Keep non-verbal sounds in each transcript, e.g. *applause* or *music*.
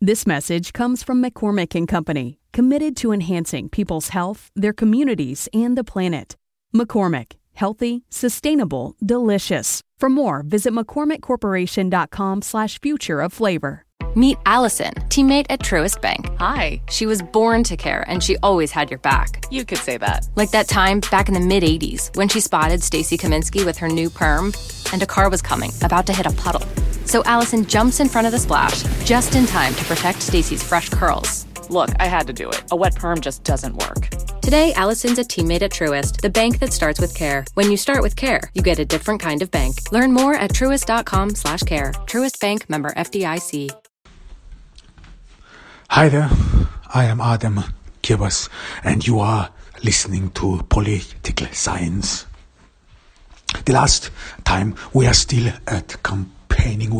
This message comes from McCormick and Company, committed to enhancing people's health, their communities, and the planet. McCormick, healthy, sustainable, delicious. For more, visit McCormickCorporation.com slash future of flavor. Meet Allison, teammate at Truist Bank. Hi. She was born to care and she always had your back. You could say that. Like that time back in the mid 80s when she spotted Stacy Kaminsky with her new perm and a car was coming, about to hit a puddle. So Allison jumps in front of the splash just in time to protect Stacy's fresh curls. Look, I had to do it. A wet perm just doesn't work. Today, Allison's a teammate at Truist, the bank that starts with care. When you start with care, you get a different kind of bank. Learn more at truist.com slash care. Truist Bank member FDIC. Hi there, I am Adam Kirbas, and you are listening to Political Science. The last time we are still at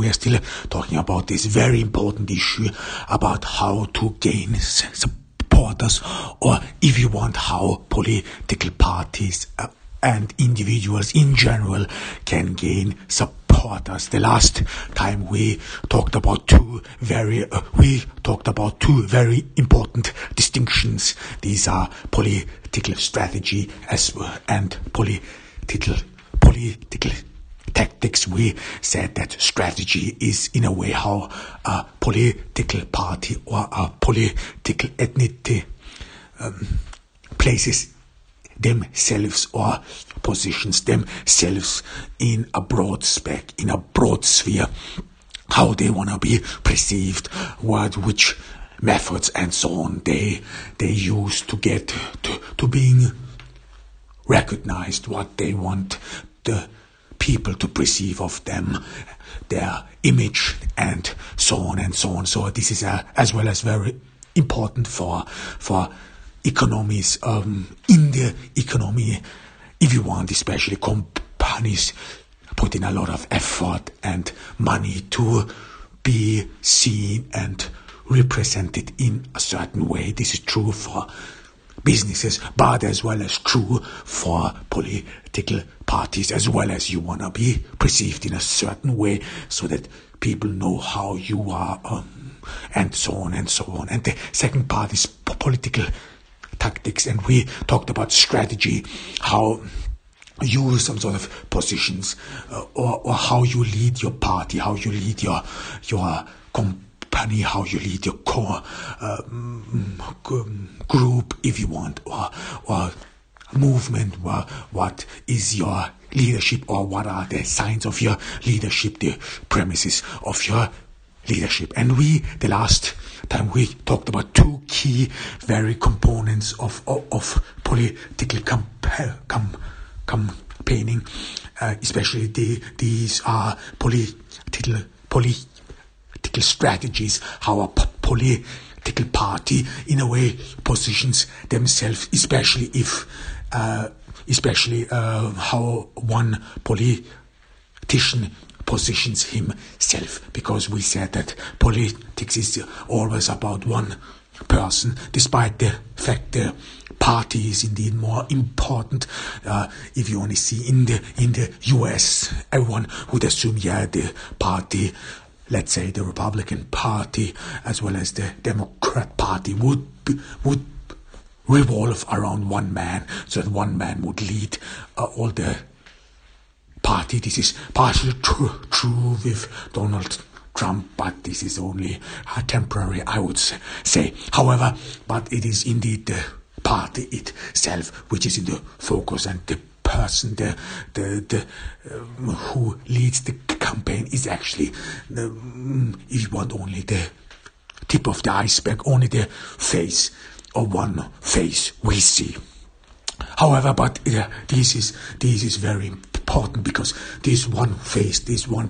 we are still talking about this very important issue about how to gain supporters, or if you want, how political parties uh, and individuals in general can gain supporters. The last time we talked about two very, uh, we talked about two very important distinctions. These are political strategy as well and political political tactics, we said that strategy is in a way how a political party or a political ethnicity um, places themselves or positions themselves in a broad spec, in a broad sphere, how they want to be perceived, what, which methods and so on they they use to get to, to being recognized, what they want the people to perceive of them, their image, and so on and so on. So this is a, as well as very important for for economies um, in the economy. If you want, especially companies put in a lot of effort and money to be seen and represented in a certain way. This is true for businesses, but as well as true for political parties, as well as you want to be perceived in a certain way so that people know how you are, um, and so on and so on. And the second part is political tactics, and we talked about strategy, how you use some sort of positions, uh, or, or how you lead your party, how you lead your your company, how you lead your core uh, group, if you want, or or movement, or what is your leadership, or what are the signs of your leadership, the premises of your leadership. And we, the last time we talked about two key very components of, of, of political camp, campaigning, uh, especially the, these are political, political strategies, how a political party in a way positions themselves, especially if, uh, especially uh, how one politician positions himself because we said that politics is always about one person, despite the fact the party is indeed more important. Uh, if you only see in the in the U.S., everyone would assume, yeah, the party, let's say the Republican Party as well as the Democrat Party would would revolve around one man, so that one man would lead uh, all the party. This is partially true, true with Donald Trump, but this is only uh, temporary, I would say. However, but it is indeed the party itself which is in the focus and the person the the, the um, who leads the campaign is actually um, if you want only the tip of the iceberg only the face or one face we see. However but uh, this is this is very important because this one face, this one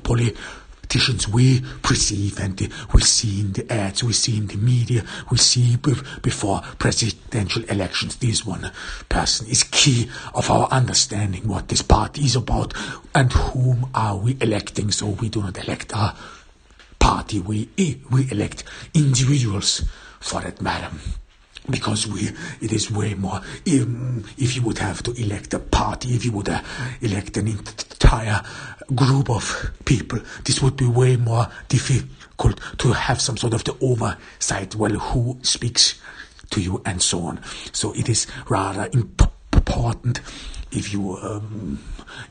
politicians we perceive and we see in the ads, we see in the media, we see before presidential elections. This one person is key of our understanding what this party is about and whom are we electing. So we do not elect a party, we, we elect individuals for that matter. Because we it is way more if, if you would have to elect a party if you would uh, elect an entire group of people this would be way more difficult to have some sort of the oversight well who speaks to you and so on. So it is rather important if you um,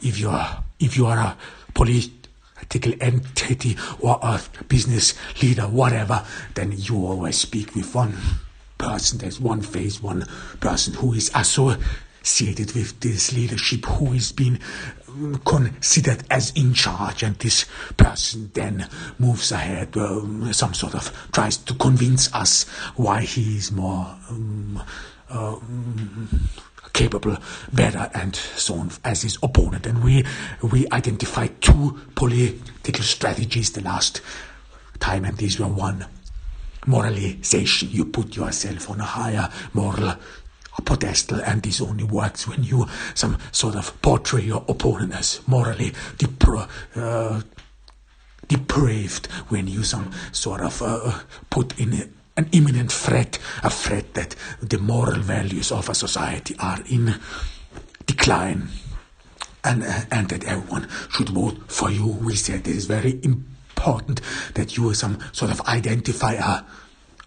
if you are if you are a political entity or a business leader whatever then you always speak with one person, there's one face, one person who is associated with this leadership, who is being considered as in charge, and this person then moves ahead, um, some sort of tries to convince us why he is more. Um, um, capable, better, and so on as his opponent. And we we identified two political strategies the last time, and these were one moralization. You put yourself on a higher moral pedestal, and this only works when you some sort of portray your opponent as morally depra- uh, depraved, when you some sort of uh, put in a, an imminent threat, a threat that the moral values of a society are in decline. And, uh, and that everyone should vote for you. We said it is very important important that you some sort of identify a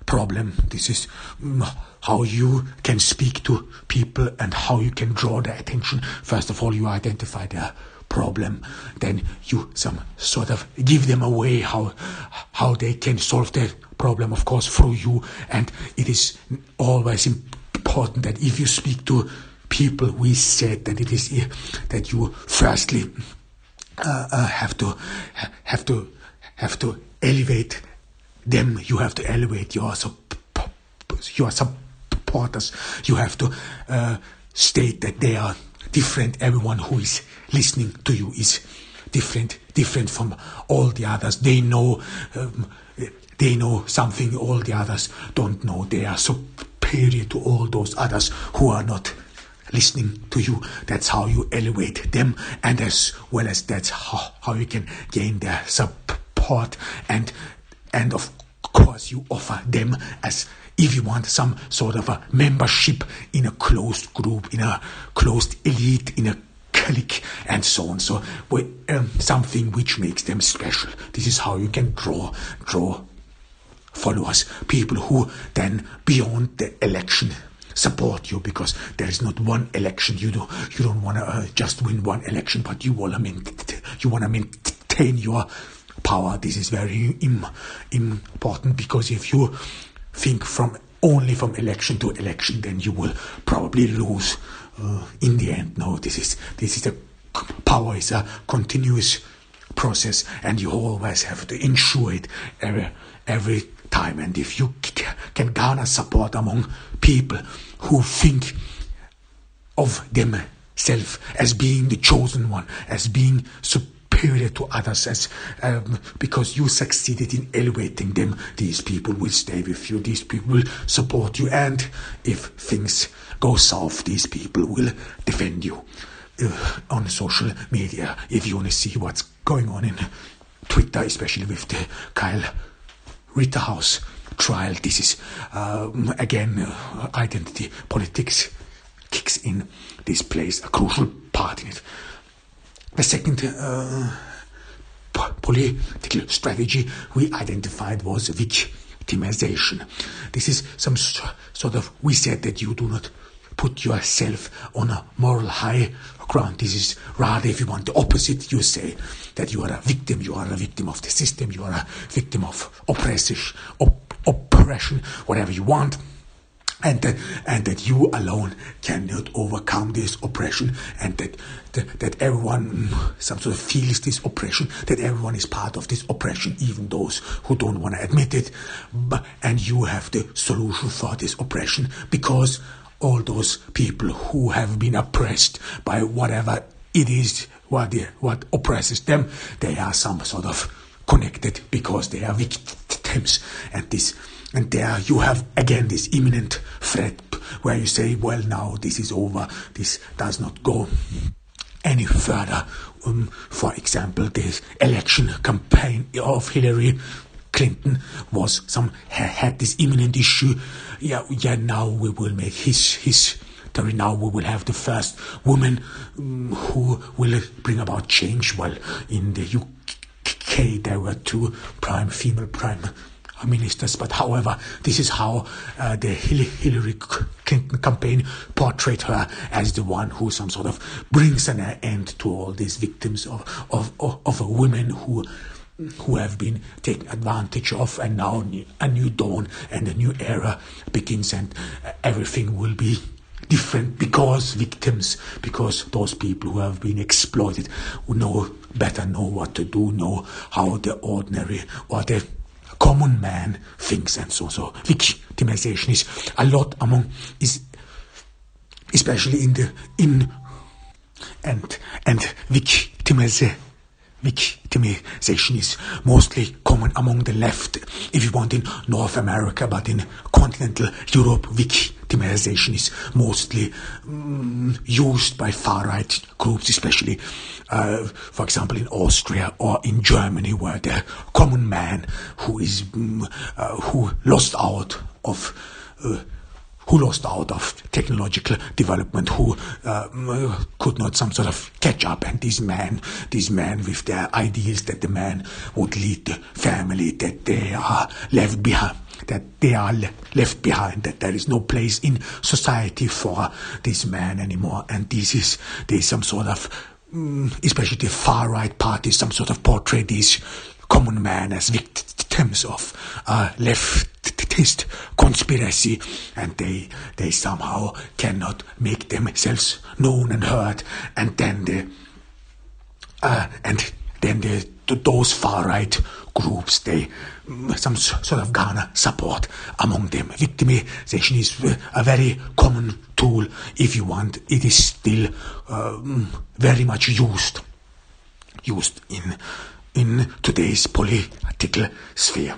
problem. This is mm, how you can speak to people and how you can draw their attention. First of all, you identify their problem, then you some sort of give them a way how how they can solve their problem, of course, through you. And it is always important that if you speak to people, we said that it is that you firstly uh, uh, have to have to have to elevate them. You have to elevate your your supporters. You have to uh, state that they are different. Everyone who is listening to you is different, different from all the others. They know. Um, they know something all the others don't know. They are superior to all those others who are not listening to you. That's how you elevate them, and as well as that's how, how you can gain their support and and of course you offer them as if you want some sort of a membership in a closed group, in a closed elite, in a clique, and so on. So um, something which makes them special. This is how you can draw draw followers, people who then beyond the election support you because there is not one election. You do you don't want to uh, just win one election, but you want to maintain your power. This is very Im- important because if you think from only from election to election, then you will probably lose uh, in the end. No, this is this is a power is a continuous process, and you always have to ensure it every every time. And if you can garner support among people who think of themselves as being the chosen one, as being superior superior to others as um, because you succeeded in elevating them. These people will stay with you. These people will support you. And if things go south these people will defend you. Uh, on social media if you want to see what's going on in twitter especially with the kyle rittenhouse trial this is um, again uh, identity politics kicks in. This plays a crucial part in it the second uh, political strategy we identified was victimization. This is some sort of, we said that you do not put yourself on a moral high ground. This is rather, if you want the opposite, you say that you are a victim, you are a victim of the system, you are a victim of oppression, op- oppression, whatever you want and that and that you alone cannot overcome this oppression. And that, that everyone some sort of feels this oppression. That everyone is part of this oppression even those who don't want to admit it. But, and you have the solution for this oppression. Because all those people who have been oppressed by whatever it is what what oppresses them they are some sort of connected because they are victims. And this and there you have again this imminent threat where you say, well, now this is over, this does not go any further. Um, for example, the election campaign of Hillary Clinton was some had this imminent issue. Yeah, yeah. Now we will make his his. Now we will have the first woman um, who will bring about change. Well, in the UK there were two prime female prime ministers. But however, this is how uh, the Hillary Clinton campaign portrayed her as the one who some sort of brings an end to all these victims of of, of, of women who who have been taken advantage of, and now a new dawn and a new era begins, and everything will be different because victims, because those people who have been exploited who know better know what to do, know how the ordinary or the common man thinks and so so. Victimization is a lot among is especially in the in and and victimization victimization is mostly common among the left, if you want, in North America, but in continental Europe, victimization is mostly um, used by far right groups, especially, uh, for example, in Austria or in Germany, where the common man who is um, uh, who lost out of uh, who lost out of technological development, who uh, could not some sort of catch up. And these men, these men with their ideals that the man would lead the family, that they are left behind that they are le- left behind, that there is no place in society for this man anymore. And this is, there is some sort of, mm, especially the far right party, some sort of portray this common man as victims of uh, conspiracy, and they they somehow cannot make themselves known and heard, and then the uh, and then the, those far right groups they mm, some sort of garner support among them. Victimization is a very common tool, if you want. It is still um, very much used used in in today's political sphere.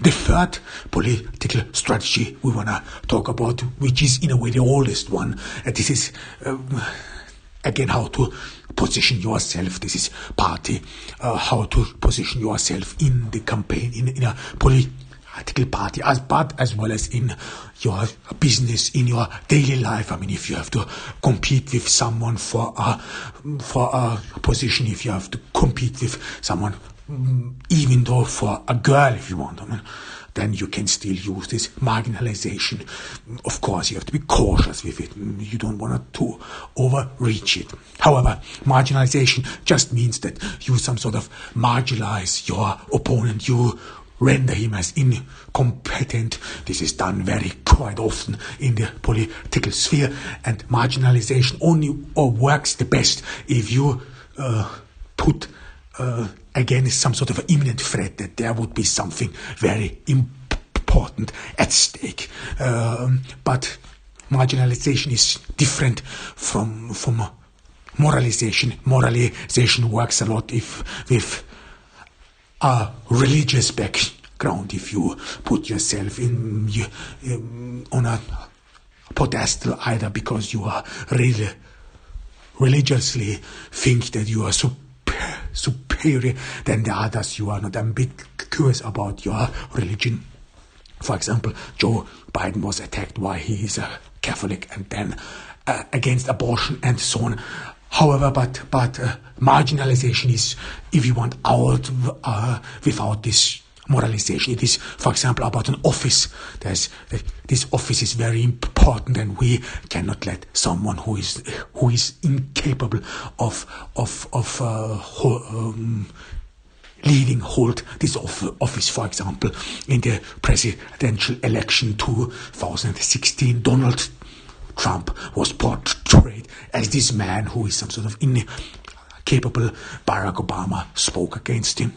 The third political strategy we want to talk about, which is in a way the oldest one, and this is um, again how to position yourself. This is party, uh, how to position yourself in the campaign, in, in a political party, as but as well as in your business, in your daily life. I mean, if you have to compete with someone for a for a position, if you have to compete with someone, even though for a girl, if you want, I mean, then you can still use this marginalization. Of course, you have to be cautious with it. You don't want to overreach it. However, marginalization just means that you some sort of marginalize your opponent. You render him as incompetent. This is done very quite often in the political sphere, and marginalization only works the best if you uh, put uh, against some sort of imminent threat that there would be something very important at stake. Um, but marginalization is different from from moralization. Moralization works a lot if with a religious background if you put yourself in um, on a pedestal either because you are really religiously think that you are super, superior than the others. You are not ambiguous about your religion. For example joe biden was attacked why he is a catholic and then uh, against abortion and so on. However, but but uh, marginalization is, if you want, out uh, without this moralization. It is, for example, about an office. There's this office is very important, and we cannot let someone who is who is incapable of of of uh, um, leading hold this office, for example, in the presidential election 2016, Donald Trump was portrayed as this man who is some sort of incapable. Barack Obama spoke against him.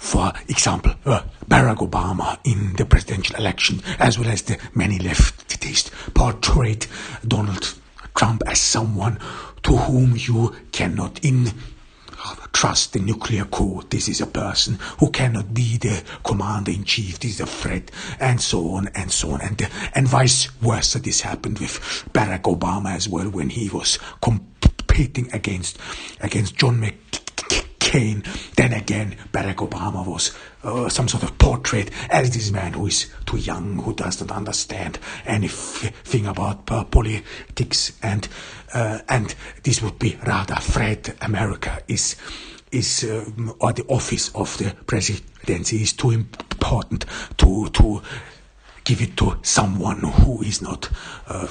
For example, uh, Barack Obama in the presidential election, as well as the many leftists, portrayed Donald Trump as someone to whom you cannot in trust the nuclear code. This is a person who cannot be the commander in chief. This is a threat, and so on and so on, and and vice versa. This happened with Barack Obama as well when he was competing against against John McCain McCain. Then again, Barack Obama was uh, some sort of portrait as this man who is too young, who does not understand anything about uh, politics, and uh, and this would be rather Fred America is is uh, or the office of the presidency is too important to to give it to someone who is not uh,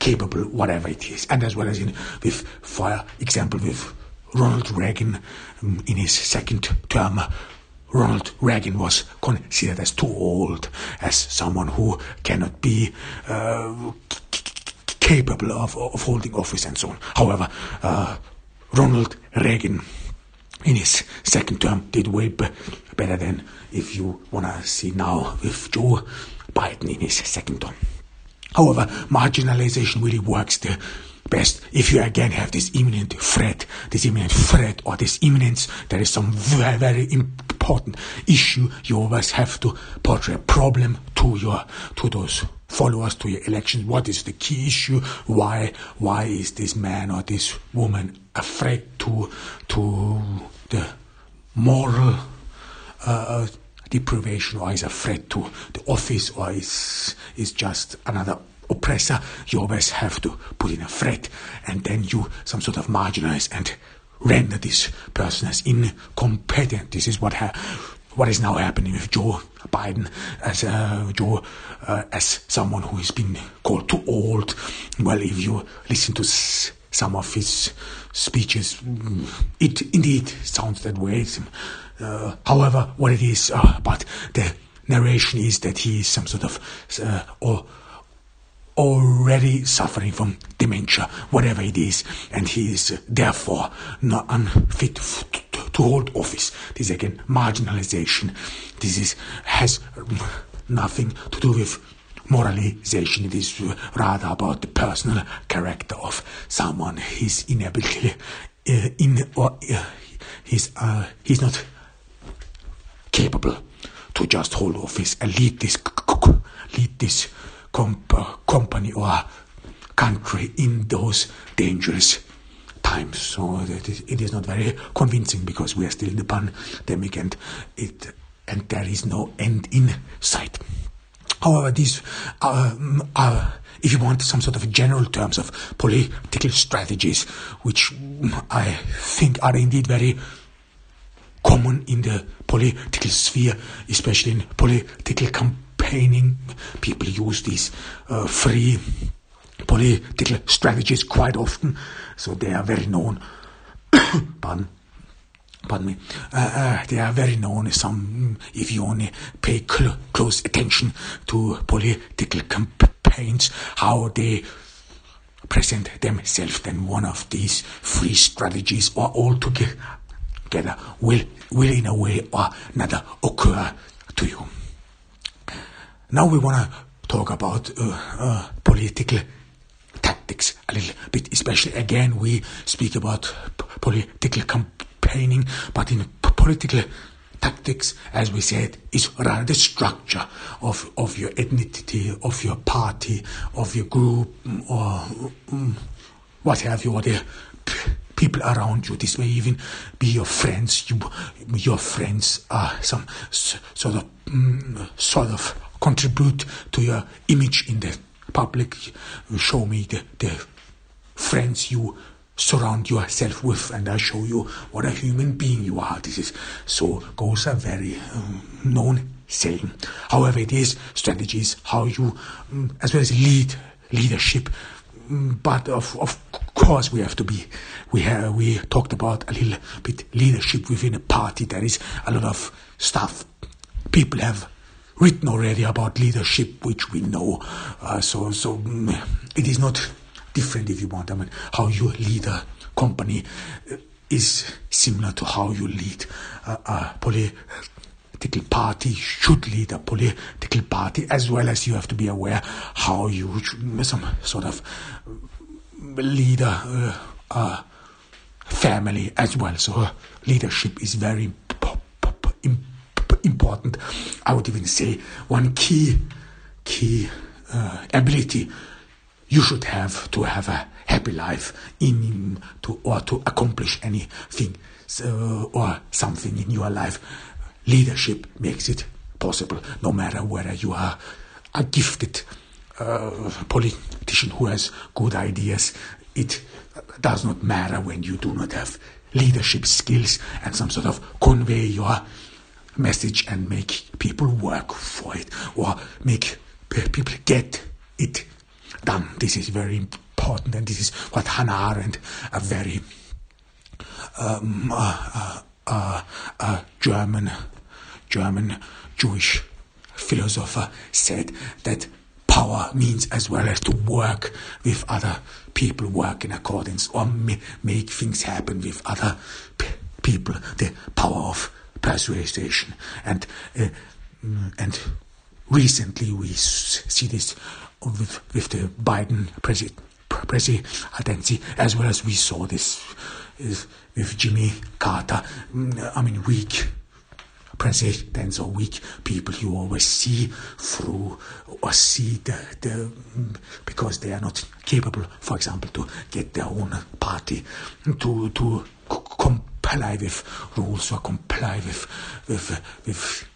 capable, whatever it is, and as well as in with, for example, with Ronald Reagan um, in his second term. Ronald Reagan was considered as too old, as someone who cannot be uh, capable of, of holding office and so on. However, uh, Ronald Reagan in his second term did way better than if you want to see now with Joe Biden in his second term. However, marginalization really works the best if you again have this imminent threat, this imminent threat or this imminence, there is some very, very important issue. You always have to portray a problem to your, to those followers, to your elections. What is the key issue? Why, why is this man or this woman afraid to, to the moral, uh, deprivation or is afraid to the office or is is just another oppressor, you always have to put in a threat and then you some sort of marginalize and render this person as incompetent. This is what ha- what is now happening with Joe Biden as uh, Joe uh, as someone who has been called too old. Well, if you listen to s- some of his speeches, mm, it indeed sounds that way. Uh, however, what it is, uh, but the narration is that he is some sort of uh, or already suffering from dementia, whatever it is, and he is uh, therefore not unfit to, hold office. This is again marginalization. This is has nothing to do with moralization. It is rather about the personal character of someone. His inability, uh, in or uh, he's uh, he's not capable to just hold office and lead this lead this comp- company or country in those dangerous times. So it is not very convincing because we are still in the pandemic and it and there is no end in sight. However, these are, are, if you want some sort of general terms of political strategies, which I think are indeed very common in the political sphere, especially in political campaigning. People use these uh, free political strategies quite often, so they are very known. *coughs* Pardon. Pardon me. Uh, uh, they are very known. Some, if you only pay cl- close attention to political campaigns, how they present themselves, then one of these free strategies or altogether together will, will in a way or another occur to you. Now we want to talk about uh, uh, political tactics a little bit, especially again we speak about political campaigning, but in political tactics, as we said, is rather the structure of, of your ethnicity, of your party, of your group, or um, what have you, or the people around you. This may even be your friends. You, your friends are some sort of mm, sort of contribute to your image in the public. Show me the, the friends you surround yourself with, and I show you what a human being you are. This is so goes a very um, known saying. However, it is strategies how you, um, as well as lead leadership but of, of course we have to be we have we talked about a little bit leadership within a party there is a lot of stuff people have written already about leadership which we know. Uh, so so mm, it is not different if you want. I mean how you lead a company is similar to how you lead a, a political party should lead a political party as well as you have to be aware how you some sort of leader uh, uh, family as well. So leadership is very important i would even say one key key uh, ability you should have to have a happy life in to or to accomplish anything so, or something in your life. Leadership makes it possible, no matter whether you are a gifted uh, politician who has good ideas. It does not matter when you do not have leadership skills and some sort of convey your message and make people work for it or make people get it done. This is very important, and this is what Hannah Arendt, a very um, uh, uh, uh, German German Jewish philosopher said that power means as well as to work with other people, work in accordance, or ma- make things happen with other p- people. The power of persuasion, and uh, and recently we see this with, with the Biden presi- presidency, as well as we saw this with Jimmy Carter. Mm, I mean, weak presidents or weak people you always see through or see the, the because they are not capable, for example, to get their own party to to comply with rules or comply with with with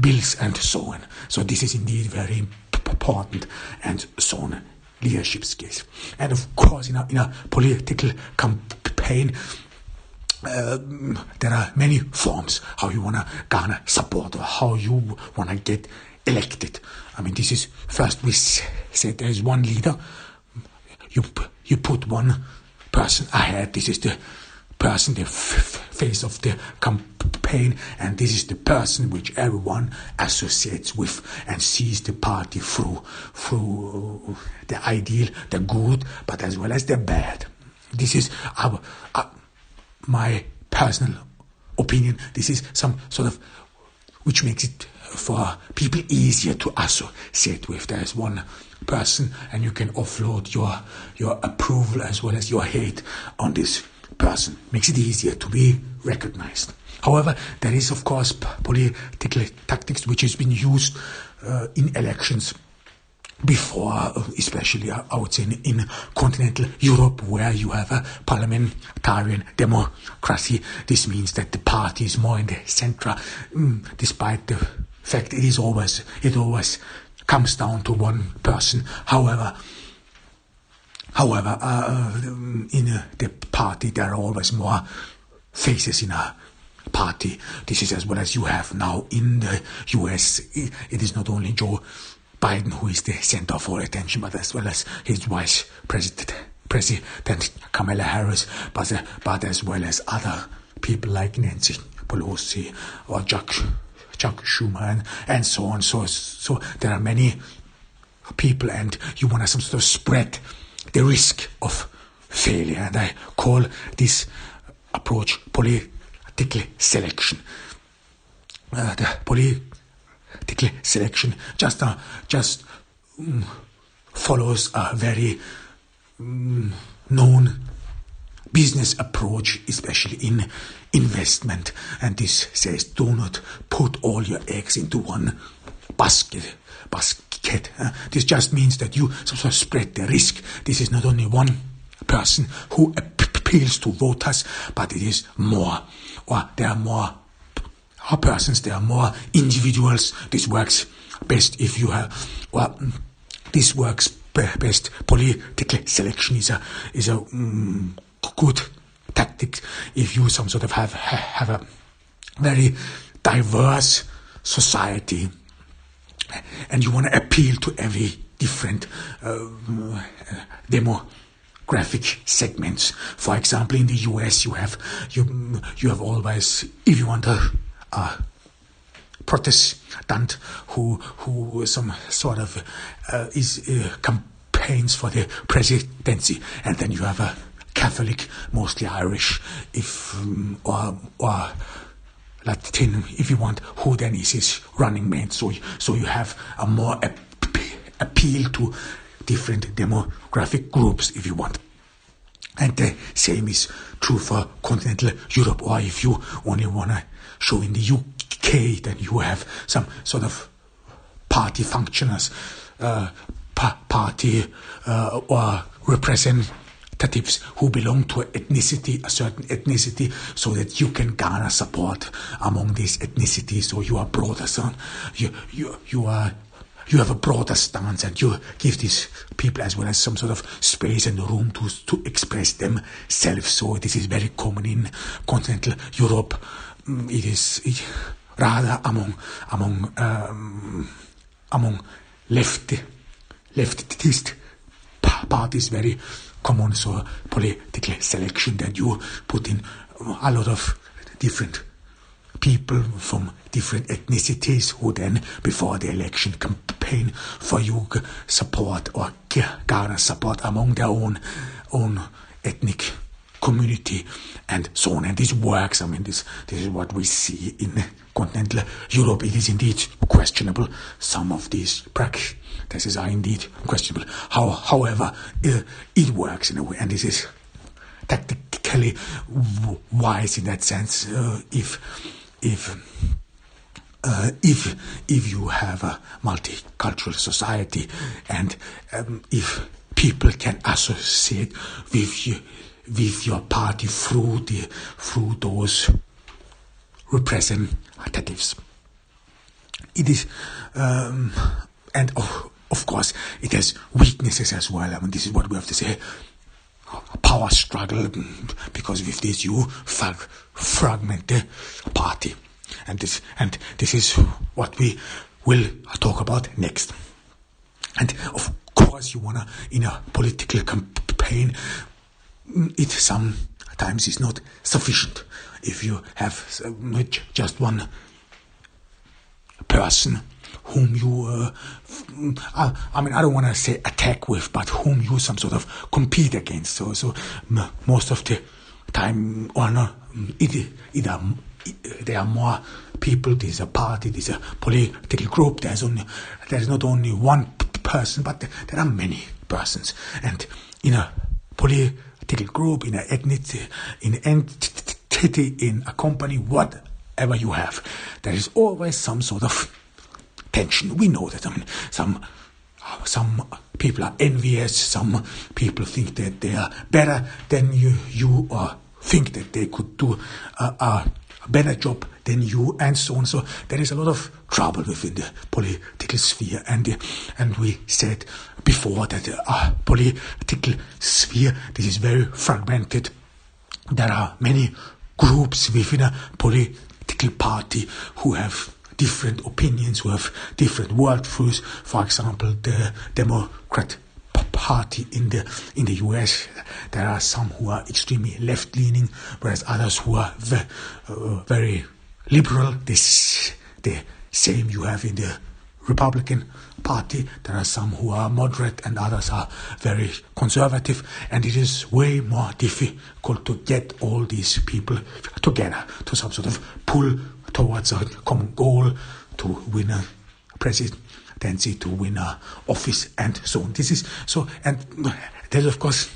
bills and so on. So this is indeed very important and so on leadership skills. And of course, in a, in a political campaign, uh, there are many forms how you want to garner support or how you want to get elected. I mean, this is first we said there is one leader. You you put one person ahead. This is the person, the face of the campaign, and this is the person which everyone associates with and sees the party through through the ideal, the good, but as well as the bad. This is our, uh, my personal opinion. This is some sort of which makes it for people easier to associate with. There is one person, and you can offload your your approval as well as your hate on this person. Makes it easier to be recognized. However, there is of course political tactics which has been used uh, in elections before, uh, especially uh, I would say in, in, continental Europe, where you have a parliamentarian democracy. This means that the party is more in the center, mm, despite the fact it is always it always comes down to one person. However, However, uh, in uh, the party, there are always more faces in a party. This is as well as you have now in the US. It is not only Joe Biden who is the center all attention, but as well as his vice president, President Kamala Harris, but, uh, but as well as other people like Nancy Pelosi or Chuck, Chuck Schumer and, and so on. So, so there are many people, and you want to some sort of spread the risk of failure. And I call this approach political selection. Uh, the political selection just uh, just um, follows a very um, known business approach, especially in investment. And this says do not put all your eggs into one basket. basket uh, this just means that you sort of spread the risk. This is not only one person who appeals to voters, but it is more. Or there are more persons, there are more individuals. This works best if you have, well, this works best. Political selection is a, is a um, good tactic if you some sort of have, have a very diverse society and you want to appeal to every different uh, demographic segments. For example, in the US, you have you you have always if you want a, a Protestant who who some sort of uh, is uh, campaigns for the presidency, and then you have a Catholic, mostly Irish, if um, or or Latin, if you want, who then is his running mate. So, so you have a more ap- appeal to different demographic groups, if you want. And the same is true for continental Europe, or if you only want to show in the UK, then you have some sort of party functioners, uh, pa- party uh, or representatives representatives who belong to an ethnicity, a certain ethnicity, so that you can garner support among these ethnicities. So you are broader, son. You, you, you are you have a broader stance and you give these people as well as some sort of space and room to, to express themselves. So this is very common in continental Europe. Mm, it is it, rather among among um, among left leftist parties very common. So political selection that you put in a lot of different people from different ethnicities who then, before the election, campaign for you support or garner support among their own own ethnic community and so on. And this works. I mean, this this is what we see in continental Europe. It is indeed questionable. Some of these practices are indeed questionable. How, however, uh, it works in a way, and this is tactically wise in that sense. Uh, if if uh, if if you have a multicultural society and um, if people can associate with you with your party through the through those representatives. It is, um, and of, of course, it has weaknesses as well. I mean, this is what we have to say. Power struggle, because with this you frag- fragment the party, and this and this is what we will talk about next. And of course, you wanna in a political campaign it sometimes is not sufficient if you have just one person whom you, uh, I mean, I don't want to say attack with, but whom you some sort of compete against. So, so most of the time, or no, it, it are, there are more people. There's a party. There's a political group. There's only, there's not only one person, but there are many persons, and in a political group, in an ethnicity, in an entity, in a company, whatever you have, there is always some sort of tension. We know that. I mean, some some people are envious. Some people think that they are better than you, you or think that they could do a, a better job than you, and so on. So there is a lot of trouble within the political sphere, and and we said before that the uh, political sphere this is very fragmented. There are many groups within a political party who have different opinions, who have different worldviews. For example, the Democrat Party in the in the U.S. There are some who are extremely left-leaning, whereas others who are ve- uh, very liberal. This the same you have in the Republican Party. There are some who are moderate and others are very conservative, and it is way more difficult to get all these people together to some sort of pull towards a common goal to win a presidency, to win a office, and so on. This is so, and there's of course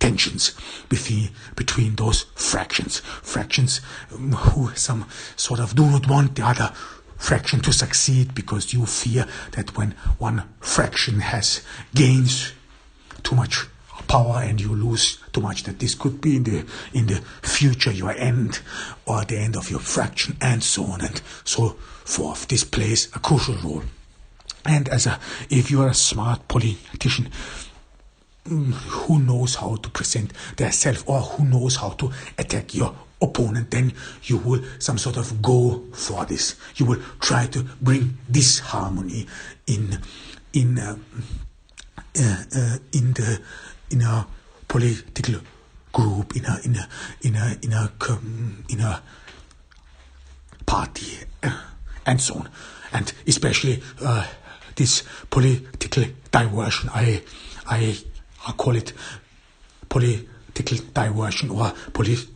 tensions between between those fractions, fractions who some sort of do not want the other fraction to succeed because you fear that when one fraction has gains too much power and you lose too much that this could be in the in the future your end or the end of your fraction and so on. And so forth. This plays a crucial role. And as a if you are a smart politician mm, who knows how to present their self or who knows how to attack your opponent, then you will some sort of go for this. You will try to bring this harmony in in uh, uh, uh, in the in a political group, in a in a in a in a in a party, uh, and so on, and especially uh, this political diversion. I I I call it political diversion or political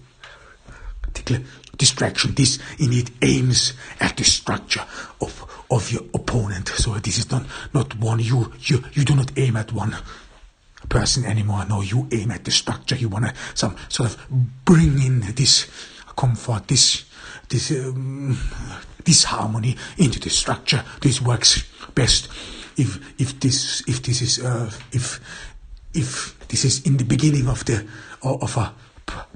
distraction. This in it aims at the structure of of your opponent. So this is not not one you you you do not aim at one person anymore. No, you aim at the structure. You want to some sort of bring in this comfort, this this um, this harmony into the structure. This works best if if this if this is uh, if if this is in the beginning of the of a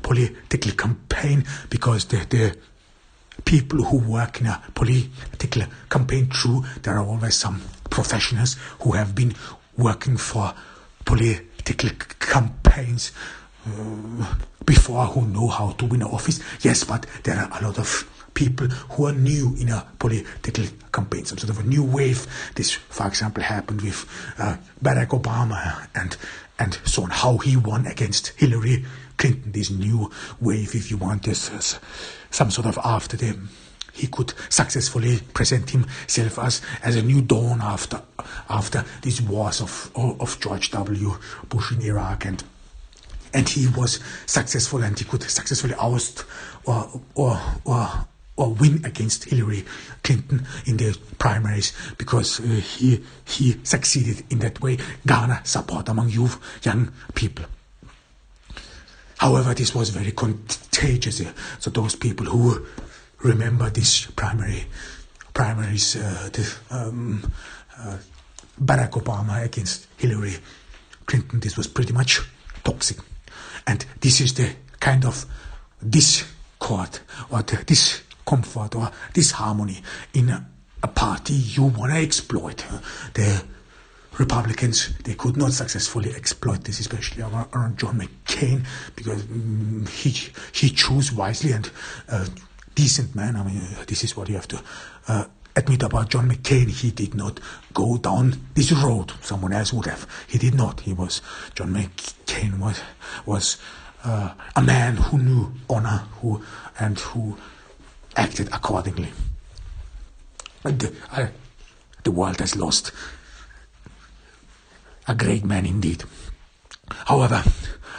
political campaign, because the, the people who work in a political campaign, true, there are always some professionals who have been working for political campaigns uh, before who know how to win office. Yes, but there are a lot of people who are new in a political campaign, some sort of a new wave. This, for example, happened with uh, Barack Obama and and so on. How he won against Hillary Clinton. This new wave, if you want, this some sort of after them. He could successfully present himself as, as a new dawn after after these wars of of George W. Bush in Iraq and and he was successful and he could successfully oust or or or or win against Hillary Clinton in the primaries because uh, he he succeeded in that way garner support among youth young people. However, this was very contagious. Uh, so those people who remember this primary primaries, uh, the, um, uh, Barack Obama against Hillary Clinton, this was pretty much toxic. And this is the kind of discord or the discomfort or disharmony in a, a party you want to exploit. The Republicans, they could not successfully exploit this, especially around John McCain, because mm, he he chose wisely and uh, decent man. I mean, this is what you have to uh, admit about John McCain. He did not go down this road. Someone else would have. He did not. He was John McCain was was uh, a man who knew honor, who and who acted accordingly. The, uh, the world has lost a great man indeed. However,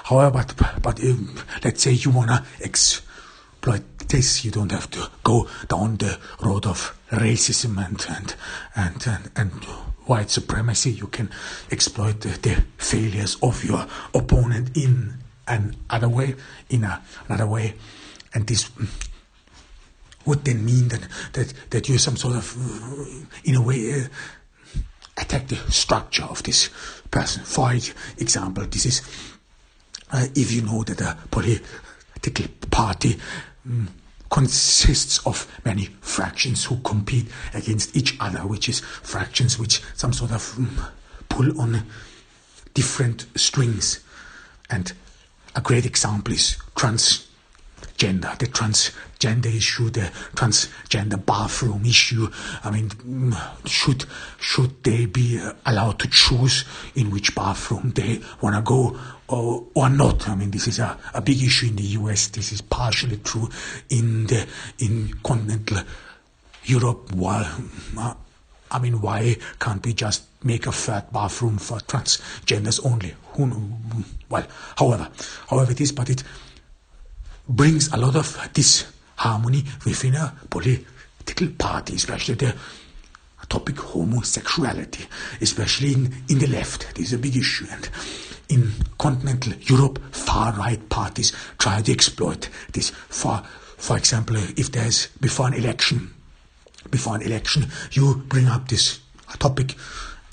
however, but, but um, let's say you wanna exploit this, you don't have to go down the road of racism and and and and, and white supremacy. You can exploit the, the failures of your opponent in another way, in a, another way, and this would then mean that that that you're some sort of, in a way. Uh, attack the structure of this person. For example, this is uh, if you know that a political party um, consists of many fractions who compete against each other, which is fractions which some sort of um, pull on different strings. And a great example is trans gender, the transgender issue, the transgender bathroom issue. I mean, should should they be allowed to choose in which bathroom they want to go or, or not? I mean, this is a, a big issue in the U.S. This is partially true in the in continental Europe. While uh, I mean, why can't we just make a third bathroom for transgenders only? Who, well, however, however it is, but it brings a lot of disharmony within a political party, especially the topic homosexuality, especially in, in the left. This is a big issue. And in continental Europe, far right parties try to exploit this. For, for example, if there's before an election, before an election, you bring up this topic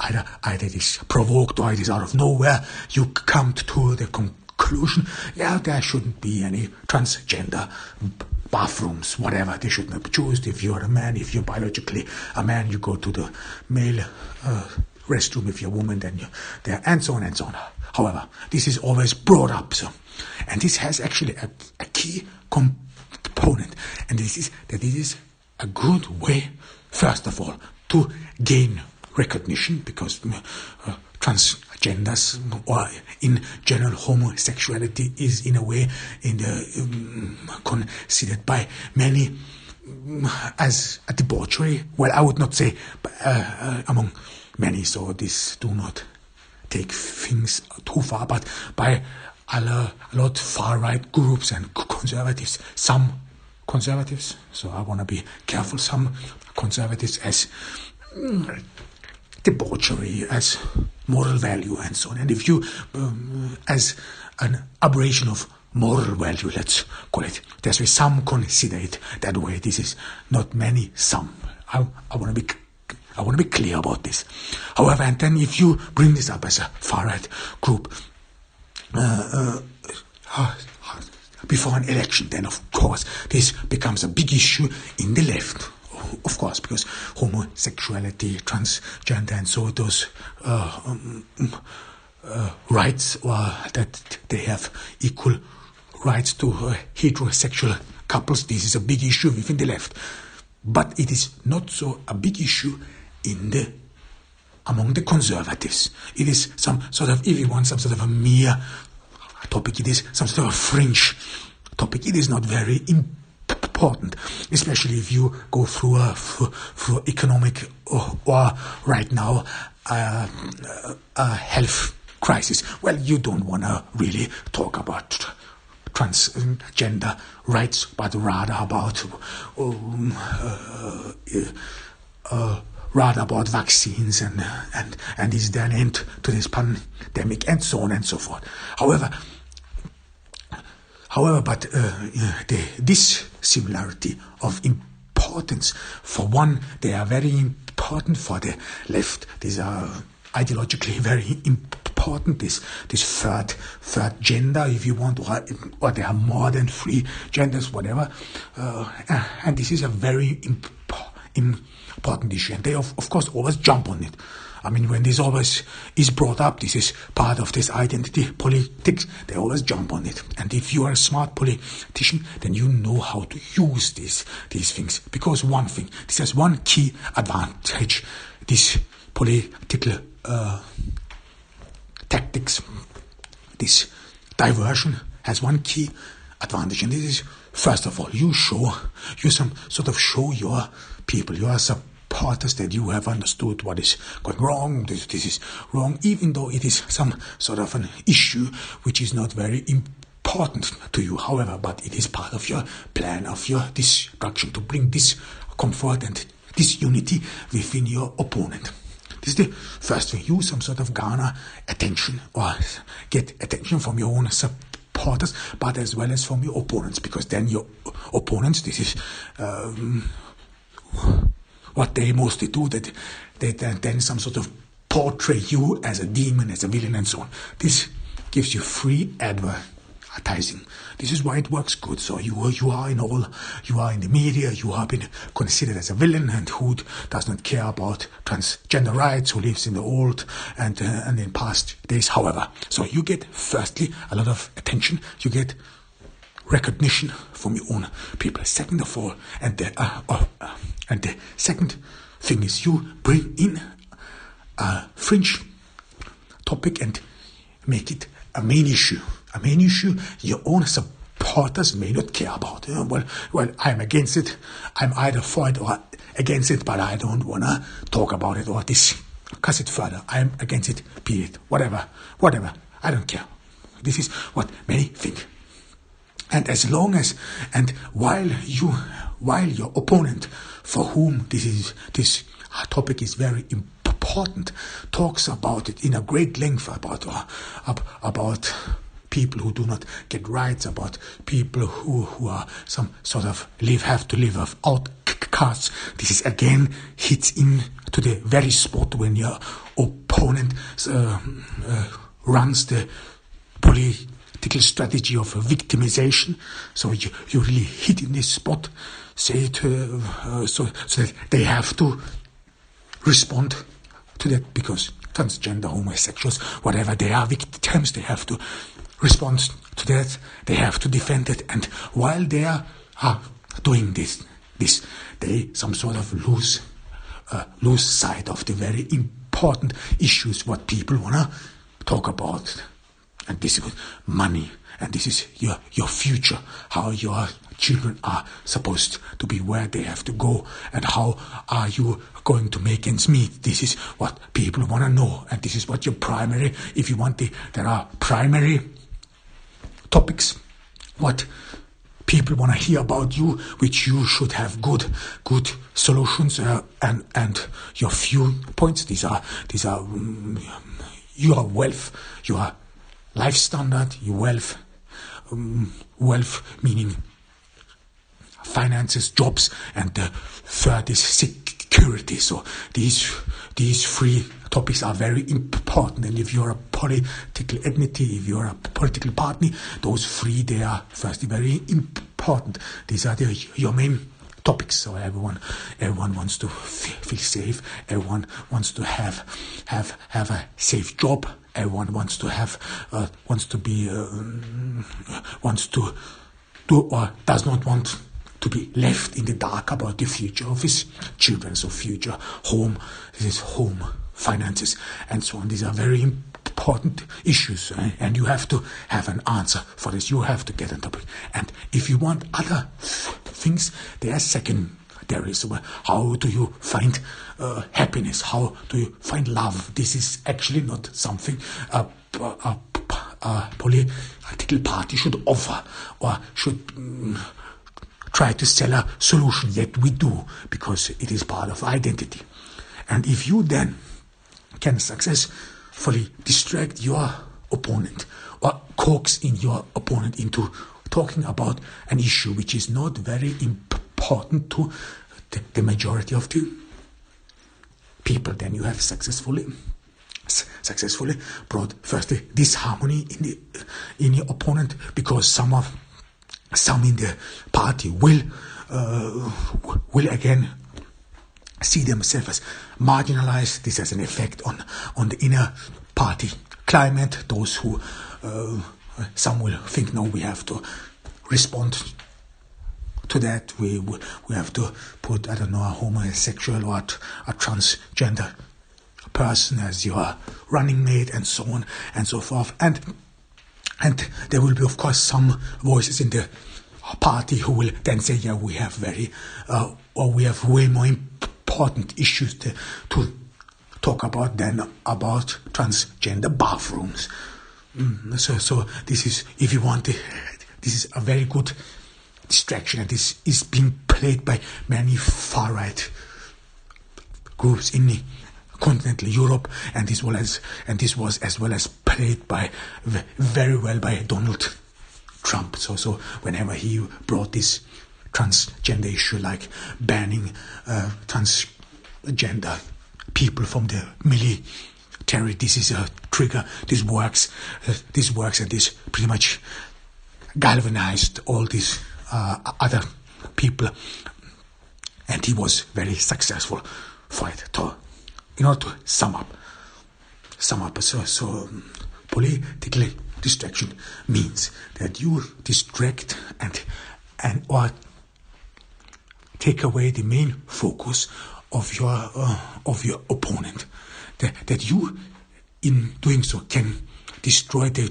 either either it is provoked or it is out of nowhere. You come to the con- conclusion, yeah, there shouldn't be any transgender bathrooms, whatever. They shouldn't be chosen. If you're a man, if you're biologically a man, you go to the male uh, restroom. If you're a woman, then you're there, and so on and so on. However, this is always brought up. So, and this has actually a, a key component, and this is that it is a good way, first of all, to gain recognition because uh, transgenders or in general homosexuality is in a way in the, um, considered by many mm, as a debauchery. Well, I would not say uh, uh, among many, so this do not take things too far, but by a lot far right groups and conservatives, some conservatives, so I want to be careful, some conservatives as mm, debauchery, as moral value, and so on. And if you, um, as an aberration of moral value, let's call it, there's way some consider it that way. This is not many, some. I, I want to be I want to be clear about this. However, and then if you bring this up as a far right group, uh, uh, before an election, then of course this becomes a big issue in the left. Of course, because homosexuality, transgender, and so those uh, um, uh, rights, or that they have equal rights to uh, heterosexual couples. This is a big issue within the left, but it is not so a big issue in the among the conservatives. It is some sort of, if you want, some sort of a mere topic. It is some sort of a fringe topic. It is not very important, especially if you go through a economic or, or right now uh, a health crisis. Well, you don't want to really talk about transgender rights, but rather about um, uh, uh, rather about vaccines and and and is there an end to this pandemic and so on and so forth. However, however, but uh, the, this similarity of importance, for one, they are very important for the left. These are ideologically very important. This this third third gender, if you want, or, or there are more than three genders, whatever. Uh, and this is a very important important issue, and they of, of course always jump on it. I mean, when this always is brought up, this is part of this identity politics, they always jump on it. And if you are a smart politician, then you know how to use these, these things. Because one thing, this has one key advantage, this political uh, tactics, this diversion has one key advantage, and this is, first of all, you show, you some sort of show your people, your supporters that you have understood what is going wrong, this, this is wrong, even though it is some sort of an issue which is not very important to you, however, but it is part of your plan of your destruction to bring this comfort and this unity within your opponent. This is the first thing. Use some sort of garner attention or get attention from your own supporters, but as well as from your opponents, because then your opponents, this is um, what they mostly do, that they then some sort of portray you as a demon, as a villain, and so on. This gives you free advertising. This is why it works good. So you you are in all, you are in the media, you have been considered as a villain, and who does not care about transgender rights, who lives in the old and uh, and in past days. However, so you get firstly a lot of attention. You get recognition from your own people. Second of all, and the, uh, uh, uh, and the second thing is you bring in a fringe topic and make it a main issue. A main issue your own supporters may not care about. You know, well, well, I'm against it. I'm either for it or against it, but I don't wanna talk about it or discuss it further. I'm against it. Period. Whatever. Whatever. I don't care. This is what many think. And as long as, and while you, while your opponent, for whom this is, this topic is very important, talks about it in a great length about, uh, about people who do not get rights, about people who, who are some sort of live, have to live of outcasts. This is again hits in to the very spot when your opponent uh, uh, runs the police tactical strategy of victimization. So you, you really hit in this spot, say it, uh, uh, so, so that they have to respond to that because transgender, homosexuals, whatever they are victims, they have to respond to that. They have to defend it. And while they are doing this, this, they some sort of lose, uh, lose sight of the very important issues what people wanna talk about and this is money, and this is your, your future, how your children are supposed to be, where they have to go, and how are you going to make ends meet. This is what people want to know, and this is what your primary, if you want the, there are primary topics, what people want to hear about you, which you should have good, good solutions, uh, and, and your few points. These are, these are, um, your wealth, your life standard, your wealth, um, wealth meaning finances, jobs, and the third is security. So these these three topics are very important. And if you're a political entity, if you're a political party, those three they are firstly very important. These are the, your main topics. So everyone, everyone wants to feel safe. Everyone wants to have have have a safe job. Everyone wants to have uh, wants to be uh, wants to do or does not want to be left in the dark about the future of his children. So future home, his home finances and so on. These are very important issues, eh? and you have to have an answer for this. You have to get on topic. And if you want other things, they are secondary. So, how do you find uh, happiness? How do you find love? This is actually not something a, a, a political party should offer or should. Um, try to sell a solution, yet we do, because it is part of identity. And if you then can successfully distract your opponent or coax in your opponent into talking about an issue which is not very important to the, the majority of the people, then you have successfully successfully brought firstly disharmony in the in your opponent because some of some in the party will uh, will again see themselves as marginalized. This has an effect on, on the inner party climate. Those who, uh, some will think, no, we have to respond to that. We, we have to put, I don't know, a homosexual or a transgender person as your running mate and so on and so forth. And, and there will be, of course, some voices in the party who will then say, yeah, we have very, uh, or we have way more important issues to, to talk about than about transgender bathrooms. Mm, so, so this is, if you want, *laughs* this is a very good distraction, and this is being played by many far right groups in continental Europe, and this was and this was as well as played by very well by Donald Trump. So, so whenever he brought this transgender issue like banning uh, transgender people from the military. This is a trigger. This works. Uh, this works, and this pretty much galvanized all these uh, other people, and he was very successful for it. To, in order to sum up, sum up. So, so um, politically distraction means that you distract and and or take away the main focus of your uh, of your opponent. That, that you, in doing so, can destroy the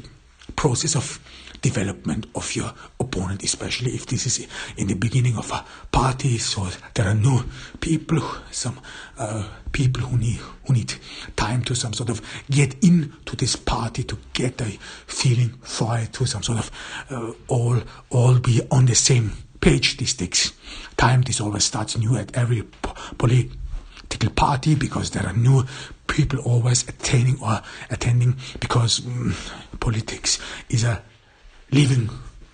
process of development of your opponent, especially if this is in the beginning of a party. So there are new people, some uh, people who need who need time to some sort of get into this party to get a feeling for it, to some sort of uh, all all be on the same page. This takes time. This always starts new at every political party because there are new people always attending or attending because mm, politics is a living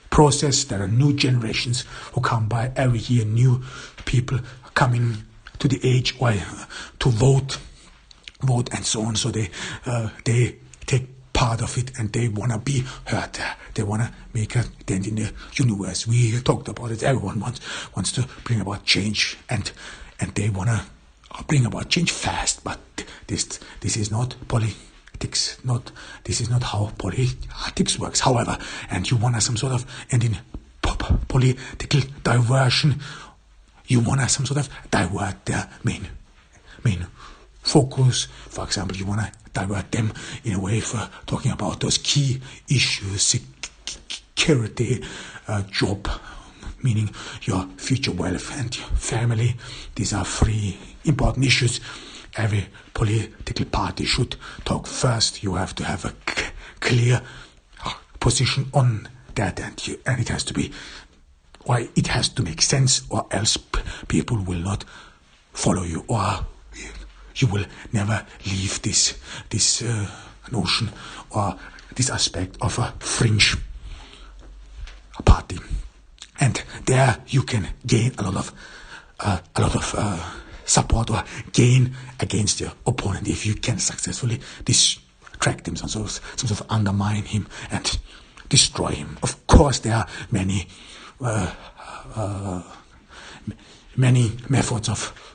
process. There are new generations who come by every year. New people coming to the age or to vote, vote and so on. So they uh, they take part of it and they want to be heard. They want to make a dent in the universe. We talked about it. Everyone wants wants to bring about change and and they want to bring about change fast. But this this is not politics. Not this is not how politics works. However, and you want some sort of and in political diversion, you want some sort of divert their main main focus. For example, you want to divert them in a way for talking about those key issues, security, uh, job, meaning your future wealth and your family. These are three important issues. Every political party should talk first. You have to have a c- clear position on that, and, you, and it has to be why it has to make sense, or else p- people will not follow you, or you will never leave this this uh, notion or this aspect of a fringe party, and there you can gain a lot of uh, a lot of uh, support or gain against your opponent if you can successfully distract him, some sort of, some sort of undermine him and destroy him. Of course, there are many, uh, uh, many methods of